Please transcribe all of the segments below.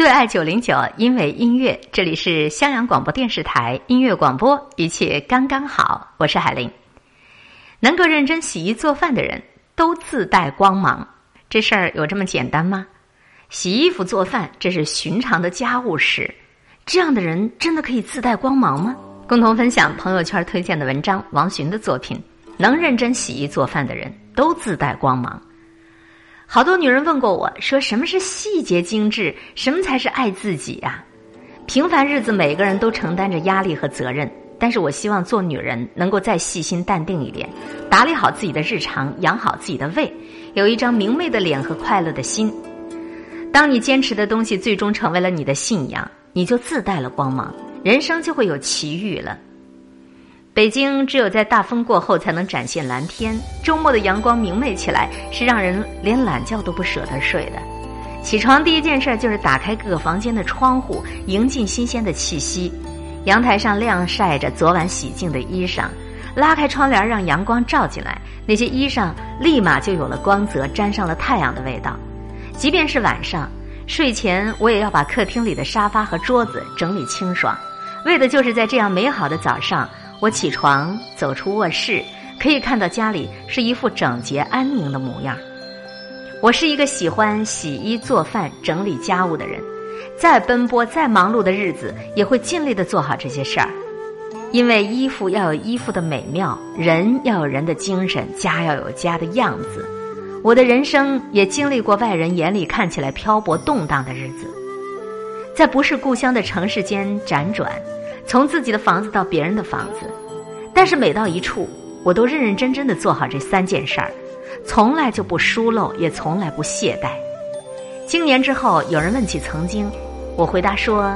最爱九零九，因为音乐，这里是襄阳广播电视台音乐广播，一切刚刚好。我是海玲。能够认真洗衣做饭的人都自带光芒，这事儿有这么简单吗？洗衣服做饭这是寻常的家务事，这样的人真的可以自带光芒吗？共同分享朋友圈推荐的文章，王洵的作品。能认真洗衣做饭的人都自带光芒。好多女人问过我说：“什么是细节精致？什么才是爱自己啊？”平凡日子，每个人都承担着压力和责任，但是我希望做女人能够再细心淡定一点，打理好自己的日常，养好自己的胃，有一张明媚的脸和快乐的心。当你坚持的东西最终成为了你的信仰，你就自带了光芒，人生就会有奇遇了。北京只有在大风过后才能展现蓝天。周末的阳光明媚起来，是让人连懒觉都不舍得睡的。起床第一件事就是打开各个房间的窗户，迎进新鲜的气息。阳台上晾晒着昨晚洗净的衣裳，拉开窗帘让阳光照进来，那些衣裳立马就有了光泽，沾上了太阳的味道。即便是晚上睡前，我也要把客厅里的沙发和桌子整理清爽，为的就是在这样美好的早上。我起床，走出卧室，可以看到家里是一副整洁安宁的模样。我是一个喜欢洗衣做饭、整理家务的人，再奔波、再忙碌的日子，也会尽力的做好这些事儿。因为衣服要有衣服的美妙，人要有人的精神，家要有家的样子。我的人生也经历过外人眼里看起来漂泊动荡的日子，在不是故乡的城市间辗转。从自己的房子到别人的房子，但是每到一处，我都认认真真的做好这三件事儿，从来就不疏漏，也从来不懈怠。经年之后，有人问起曾经，我回答说：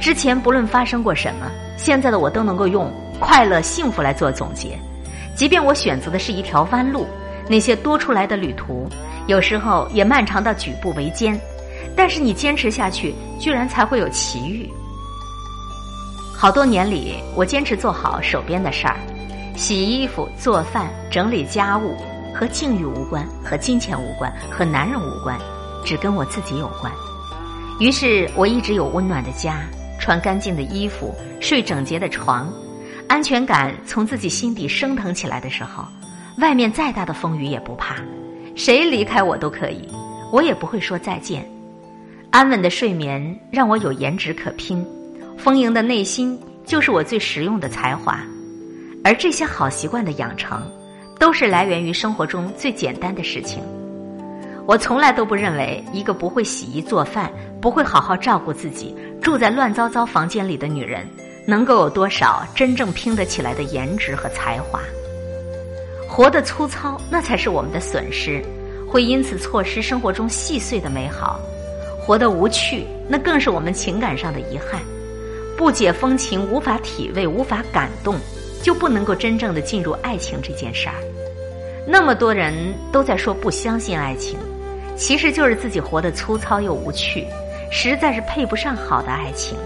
之前不论发生过什么，现在的我都能够用快乐、幸福来做总结。即便我选择的是一条弯路，那些多出来的旅途，有时候也漫长到举步维艰，但是你坚持下去，居然才会有奇遇。好多年里，我坚持做好手边的事儿，洗衣服、做饭、整理家务，和境遇无关，和金钱无关，和男人无关，只跟我自己有关。于是我一直有温暖的家，穿干净的衣服，睡整洁的床，安全感从自己心底升腾起来的时候，外面再大的风雨也不怕，谁离开我都可以，我也不会说再见。安稳的睡眠让我有颜值可拼。丰盈的内心就是我最实用的才华，而这些好习惯的养成，都是来源于生活中最简单的事情。我从来都不认为一个不会洗衣做饭、不会好好照顾自己、住在乱糟糟房间里的女人，能够有多少真正拼得起来的颜值和才华。活得粗糙，那才是我们的损失，会因此错失生活中细碎的美好；活得无趣，那更是我们情感上的遗憾。不解风情，无法体味，无法感动，就不能够真正的进入爱情这件事儿。那么多人都在说不相信爱情，其实就是自己活得粗糙又无趣，实在是配不上好的爱情。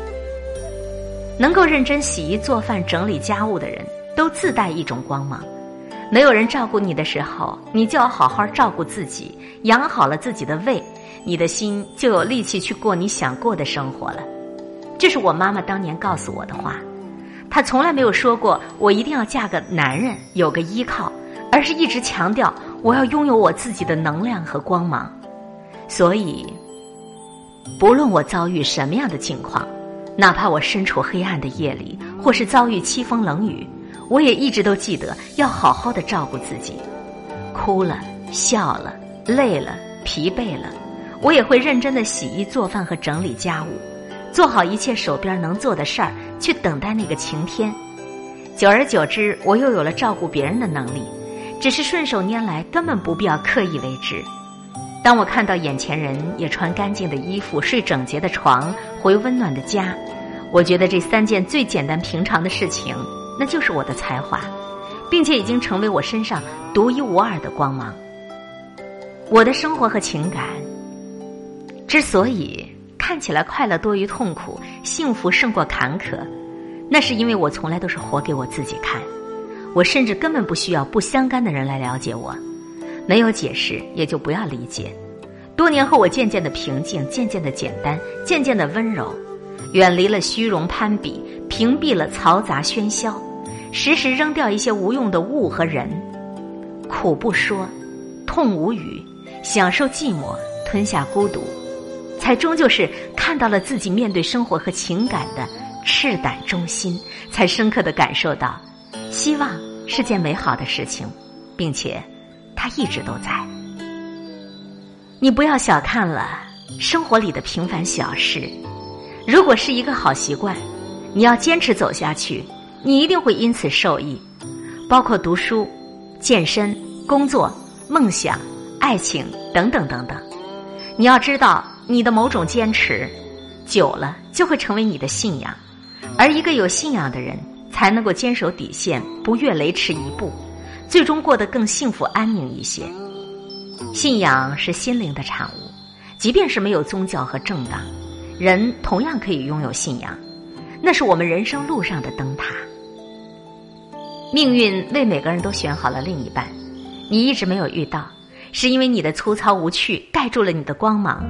能够认真洗衣做饭、整理家务的人，都自带一种光芒。没有人照顾你的时候，你就要好好照顾自己，养好了自己的胃，你的心就有力气去过你想过的生活了。这是我妈妈当年告诉我的话，她从来没有说过我一定要嫁个男人有个依靠，而是一直强调我要拥有我自己的能量和光芒。所以，不论我遭遇什么样的境况，哪怕我身处黑暗的夜里，或是遭遇凄风冷雨，我也一直都记得要好好的照顾自己。哭了、笑了、累了、疲惫了，我也会认真的洗衣做饭和整理家务。做好一切手边能做的事儿，去等待那个晴天。久而久之，我又有了照顾别人的能力，只是顺手拈来，根本不必要刻意为之。当我看到眼前人也穿干净的衣服、睡整洁的床、回温暖的家，我觉得这三件最简单平常的事情，那就是我的才华，并且已经成为我身上独一无二的光芒。我的生活和情感之所以。看起来快乐多于痛苦，幸福胜过坎坷，那是因为我从来都是活给我自己看。我甚至根本不需要不相干的人来了解我，没有解释也就不要理解。多年后，我渐渐的平静，渐渐的简单，渐渐的温柔，远离了虚荣攀比，屏蔽了嘈杂喧嚣，时时扔掉一些无用的物和人，苦不说，痛无语，享受寂寞，吞下孤独，才终究是看到了自己面对生活和情感的赤胆忠心，才深刻的感受到，希望是件美好的事情，并且，它一直都在。你不要小看了生活里的平凡小事，如果是一个好习惯，你要坚持走下去，你一定会因此受益。包括读书、健身、工作、梦想、爱情等等等等。你要知道，你的某种坚持，久了就会成为你的信仰。而一个有信仰的人，才能够坚守底线，不越雷池一步，最终过得更幸福安宁一些。信仰是心灵的产物，即便是没有宗教和政党，人同样可以拥有信仰，那是我们人生路上的灯塔。命运为每个人都选好了另一半，你一直没有遇到，是因为你的粗糙无趣盖住了你的光芒。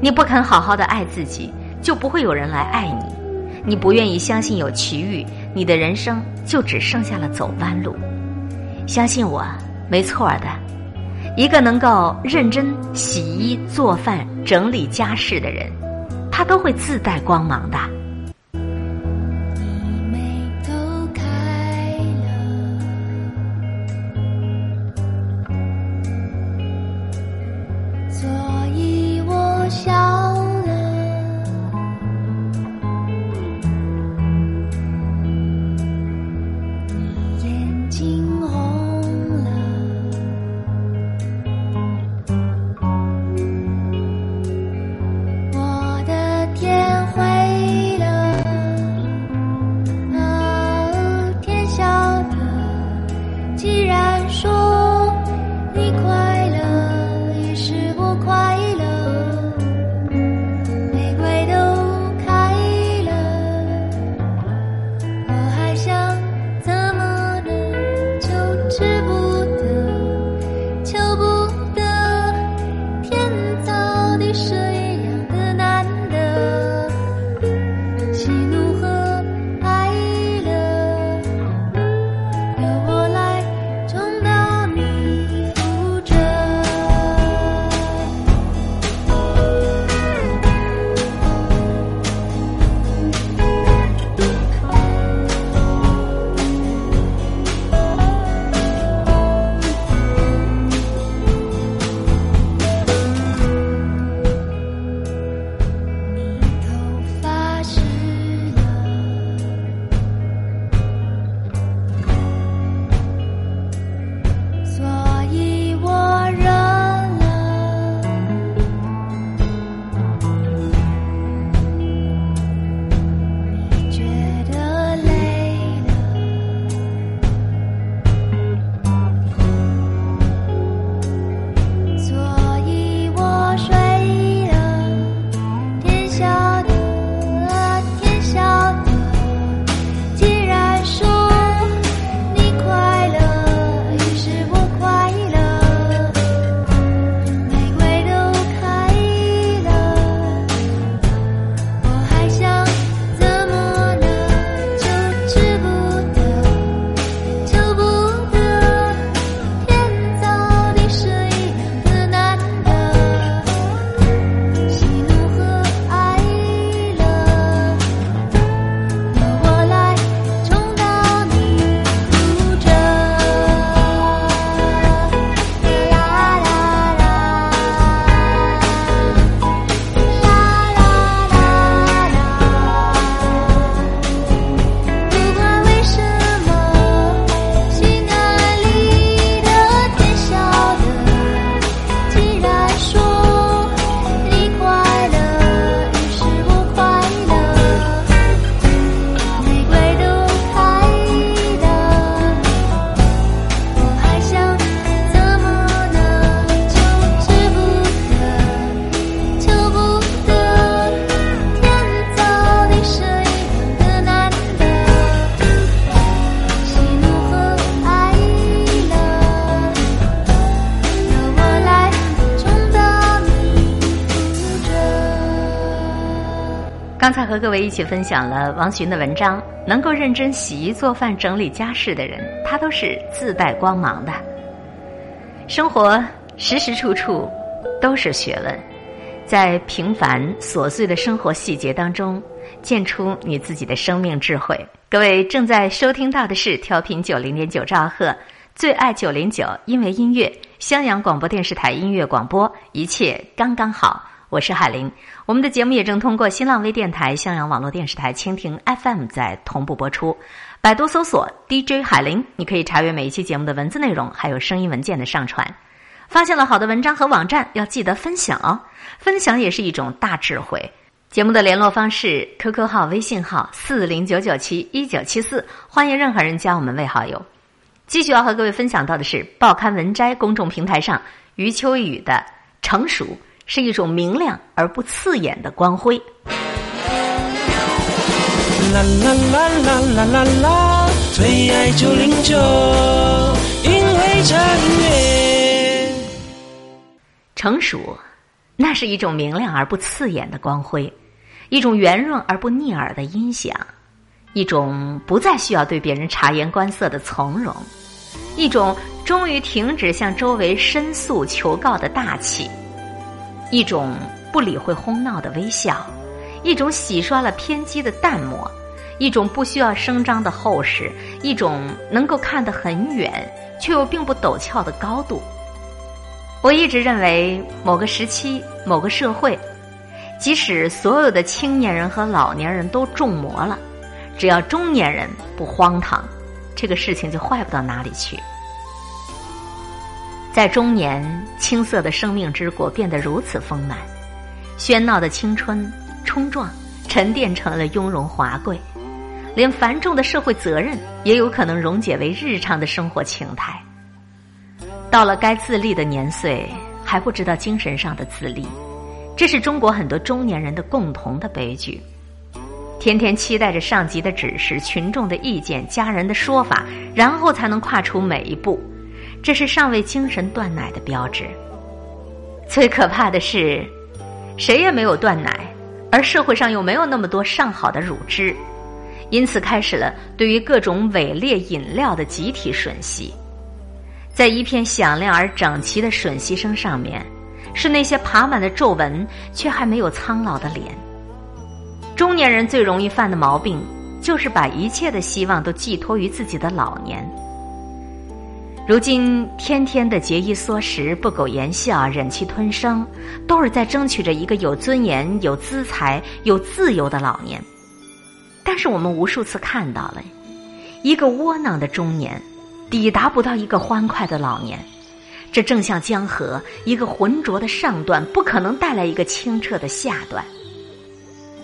你不肯好好的爱自己，就不会有人来爱你。你不愿意相信有奇遇，你的人生就只剩下了走弯路。相信我，没错的。一个能够认真洗衣、做饭、整理家事的人，他都会自带光芒的。各位一起分享了王洵的文章，能够认真洗衣做饭、整理家事的人，他都是自带光芒的。生活时时处处都是学问，在平凡琐碎的生活细节当中，见出你自己的生命智慧。各位正在收听到的是调频九零点九兆赫，最爱九零九，因为音乐，襄阳广播电视台音乐广播，一切刚刚好。我是海林，我们的节目也正通过新浪微电台、襄阳网络电视台、蜻蜓 FM 在同步播出。百度搜索 DJ 海林，你可以查阅每一期节目的文字内容，还有声音文件的上传。发现了好的文章和网站，要记得分享哦。分享也是一种大智慧。节目的联络方式：QQ 号、微信号四零九九七一九七四，欢迎任何人加我们为好友。继续要和各位分享到的是报刊文摘公众平台上余秋雨的成熟。是一种明亮而不刺眼的光辉。啦啦啦啦啦啦啦，最爱九零九，因为音乐。成熟，那是一种明亮而不刺眼的光辉，一种圆润而不腻耳的音响，一种不再需要对别人察言观色的从容，一种终于停止向周围申诉求告的大气。一种不理会哄闹的微笑，一种洗刷了偏激的淡漠，一种不需要声张的厚实，一种能够看得很远却又并不陡峭的高度。我一直认为，某个时期、某个社会，即使所有的青年人和老年人都中魔了，只要中年人不荒唐，这个事情就坏不到哪里去。在中年，青涩的生命之果变得如此丰满，喧闹的青春冲撞沉淀成了雍容华贵，连繁重的社会责任也有可能溶解为日常的生活情态。到了该自立的年岁，还不知道精神上的自立，这是中国很多中年人的共同的悲剧。天天期待着上级的指示、群众的意见、家人的说法，然后才能跨出每一步。这是尚未精神断奶的标志。最可怕的是，谁也没有断奶，而社会上又没有那么多上好的乳汁，因此开始了对于各种伪劣饮料的集体吮吸。在一片响亮而整齐的吮吸声上面，是那些爬满了皱纹却还没有苍老的脸。中年人最容易犯的毛病，就是把一切的希望都寄托于自己的老年。如今天天的节衣缩食、不苟言笑、忍气吞声，都是在争取着一个有尊严、有资财、有自由的老年。但是我们无数次看到了，一个窝囊的中年，抵达不到一个欢快的老年。这正像江河，一个浑浊的上段，不可能带来一个清澈的下段。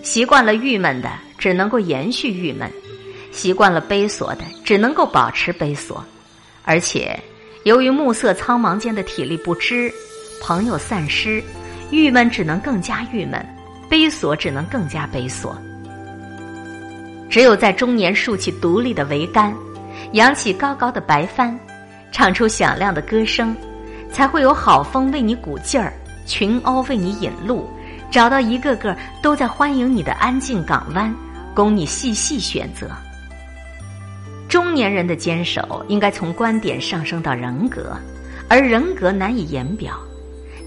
习惯了郁闷的，只能够延续郁闷；习惯了悲锁的，只能够保持悲锁。而且，由于暮色苍茫间的体力不支，朋友散失，郁闷只能更加郁闷，悲锁只能更加悲锁。只有在中年竖起独立的桅杆，扬起高高的白帆，唱出响亮的歌声，才会有好风为你鼓劲儿，群鸥为你引路，找到一个个都在欢迎你的安静港湾，供你细细选择。中年人的坚守应该从观点上升到人格，而人格难以言表。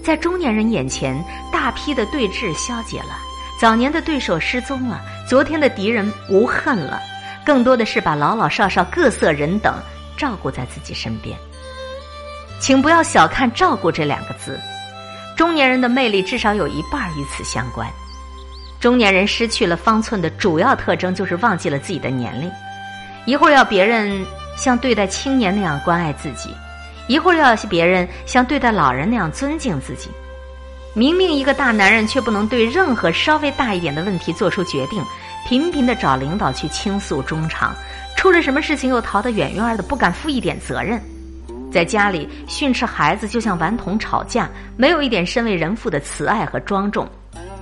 在中年人眼前，大批的对峙消解了，早年的对手失踪了，昨天的敌人无恨了，更多的是把老老少少各色人等照顾在自己身边。请不要小看“照顾”这两个字，中年人的魅力至少有一半与此相关。中年人失去了方寸的主要特征，就是忘记了自己的年龄。一会儿要别人像对待青年那样关爱自己，一会儿要别人像对待老人那样尊敬自己。明明一个大男人，却不能对任何稍微大一点的问题做出决定，频频的找领导去倾诉衷肠，出了什么事情又逃得远远的，不敢负一点责任。在家里训斥孩子，就像顽童吵架，没有一点身为人父的慈爱和庄重。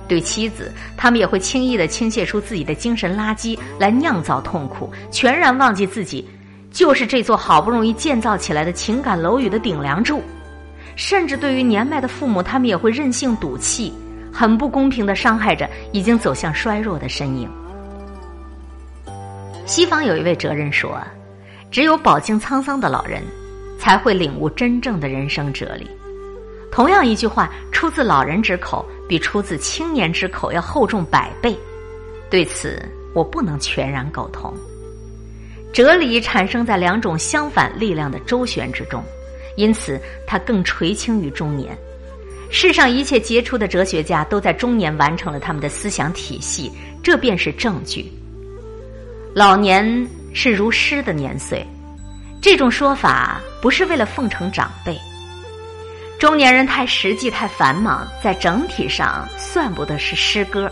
对妻子，他们也会轻易的倾泻出自己的精神垃圾来酿造痛苦，全然忘记自己就是这座好不容易建造起来的情感楼宇的顶梁柱。甚至对于年迈的父母，他们也会任性赌气，很不公平的伤害着已经走向衰弱的身影。西方有一位哲人说：“只有饱经沧桑的老人，才会领悟真正的人生哲理。”同样一句话，出自老人之口，比出自青年之口要厚重百倍。对此，我不能全然苟同。哲理产生在两种相反力量的周旋之中，因此它更垂青于中年。世上一切杰出的哲学家都在中年完成了他们的思想体系，这便是证据。老年是如诗的年岁，这种说法不是为了奉承长辈。中年人太实际、太繁忙，在整体上算不得是诗歌。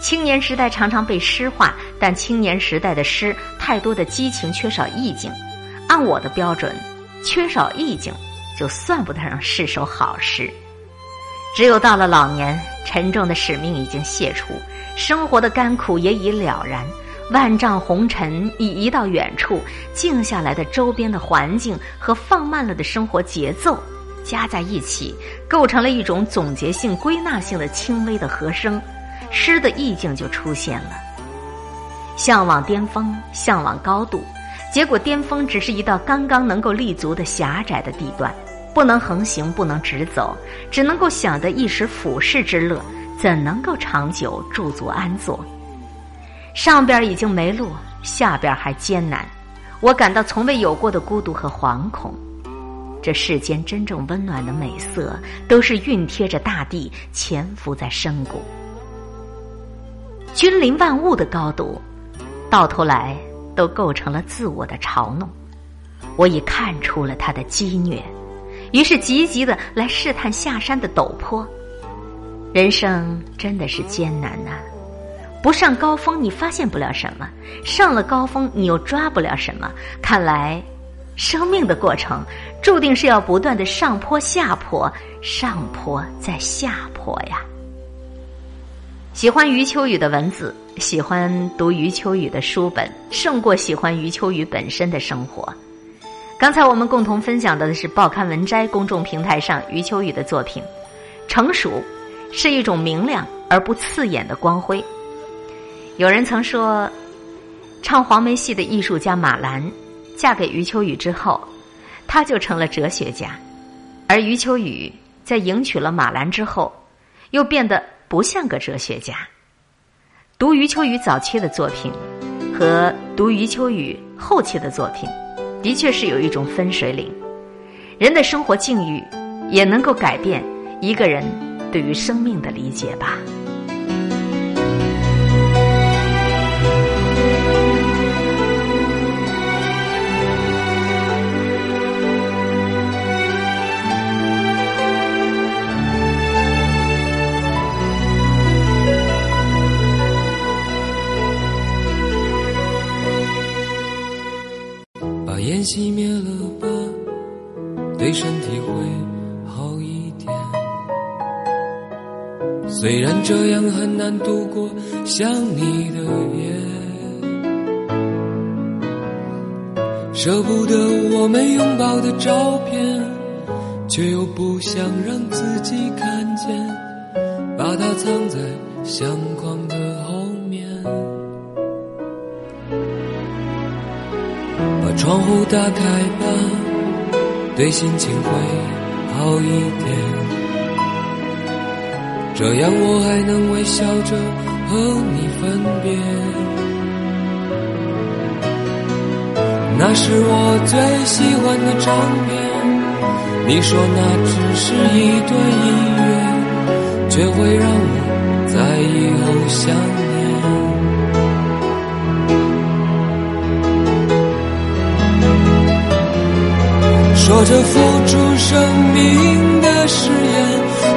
青年时代常常被诗化，但青年时代的诗太多的激情，缺少意境。按我的标准，缺少意境就算不得上是首好诗。只有到了老年，沉重的使命已经卸除，生活的甘苦也已了然，万丈红尘已移到远处，静下来的周边的环境和放慢了的生活节奏。加在一起，构成了一种总结性、归纳性的轻微的和声，诗的意境就出现了。向往巅峰，向往高度，结果巅峰只是一道刚刚能够立足的狭窄的地段，不能横行，不能直走，只能够享得一时俯视之乐，怎能够长久驻足安坐？上边已经没路，下边还艰难，我感到从未有过的孤独和惶恐。这世间真正温暖的美色，都是熨贴着大地，潜伏在深谷。君临万物的高度，到头来都构成了自我的嘲弄。我已看出了他的激虐，于是急急的来试探下山的陡坡。人生真的是艰难呐！不上高峰，你发现不了什么；上了高峰，你又抓不了什么。看来。生命的过程注定是要不断的上坡下坡，上坡再下坡呀。喜欢余秋雨的文字，喜欢读余秋雨的书本，胜过喜欢余秋雨本身的生活。刚才我们共同分享的是报刊文摘公众平台上余秋雨的作品《成熟》，是一种明亮而不刺眼的光辉。有人曾说，唱黄梅戏的艺术家马兰。嫁给余秋雨之后，他就成了哲学家，而余秋雨在迎娶了马兰之后，又变得不像个哲学家。读余秋雨早期的作品和读余秋雨后期的作品，的确是有一种分水岭。人的生活境遇也能够改变一个人对于生命的理解吧。虽然这样很难度过想你的夜，舍不得我们拥抱的照片，却又不想让自己看见，把它藏在相框的后面。把。窗户打开吧，对心情会好一点。这样我还能微笑着和你分别。那是我最喜欢的唱片，你说那只是一段音乐，却会让我在以后想念。说着付出生命的誓言，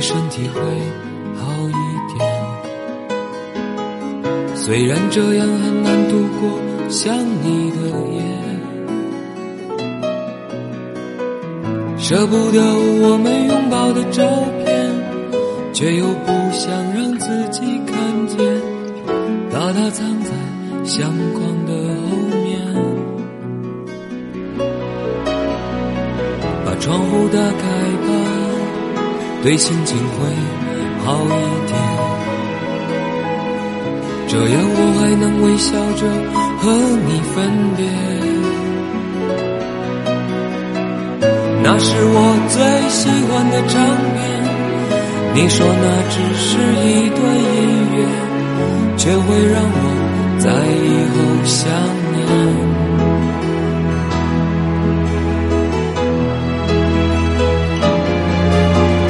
身体会好一点虽然这样很难度过想你的夜。舍不得我们拥抱的照片却又不想让自己看见把它藏在相框的后面。把窗户打开对心情会好一点。这样我还能微笑着和你分别。那是我最喜欢的唱片，你说那只是一段音乐，却会让我在以后想念。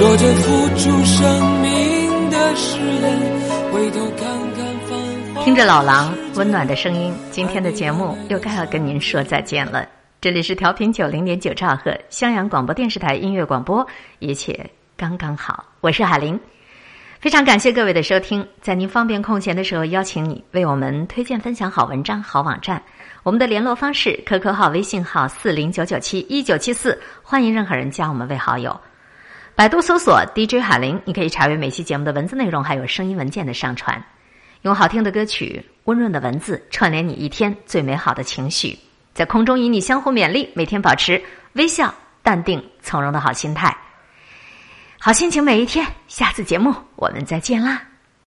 说着付出生命的誓言，回头看看繁华。听着老狼温暖的声音，今天的节目又该要跟您说再见了。这里是调频九零点九兆赫襄阳广播电视台音乐广播，一切刚刚好。我是海玲，非常感谢各位的收听。在您方便空闲的时候，邀请你为我们推荐分享好文章、好网站。我们的联络方式：QQ 号、微信号四零九九七一九七四，欢迎任何人加我们为好友。百度搜索 DJ 海林，你可以查阅每期节目的文字内容，还有声音文件的上传。用好听的歌曲、温润的文字串联你一天最美好的情绪，在空中与你相互勉励，每天保持微笑、淡定、从容的好心态，好心情每一天。下次节目我们再见啦！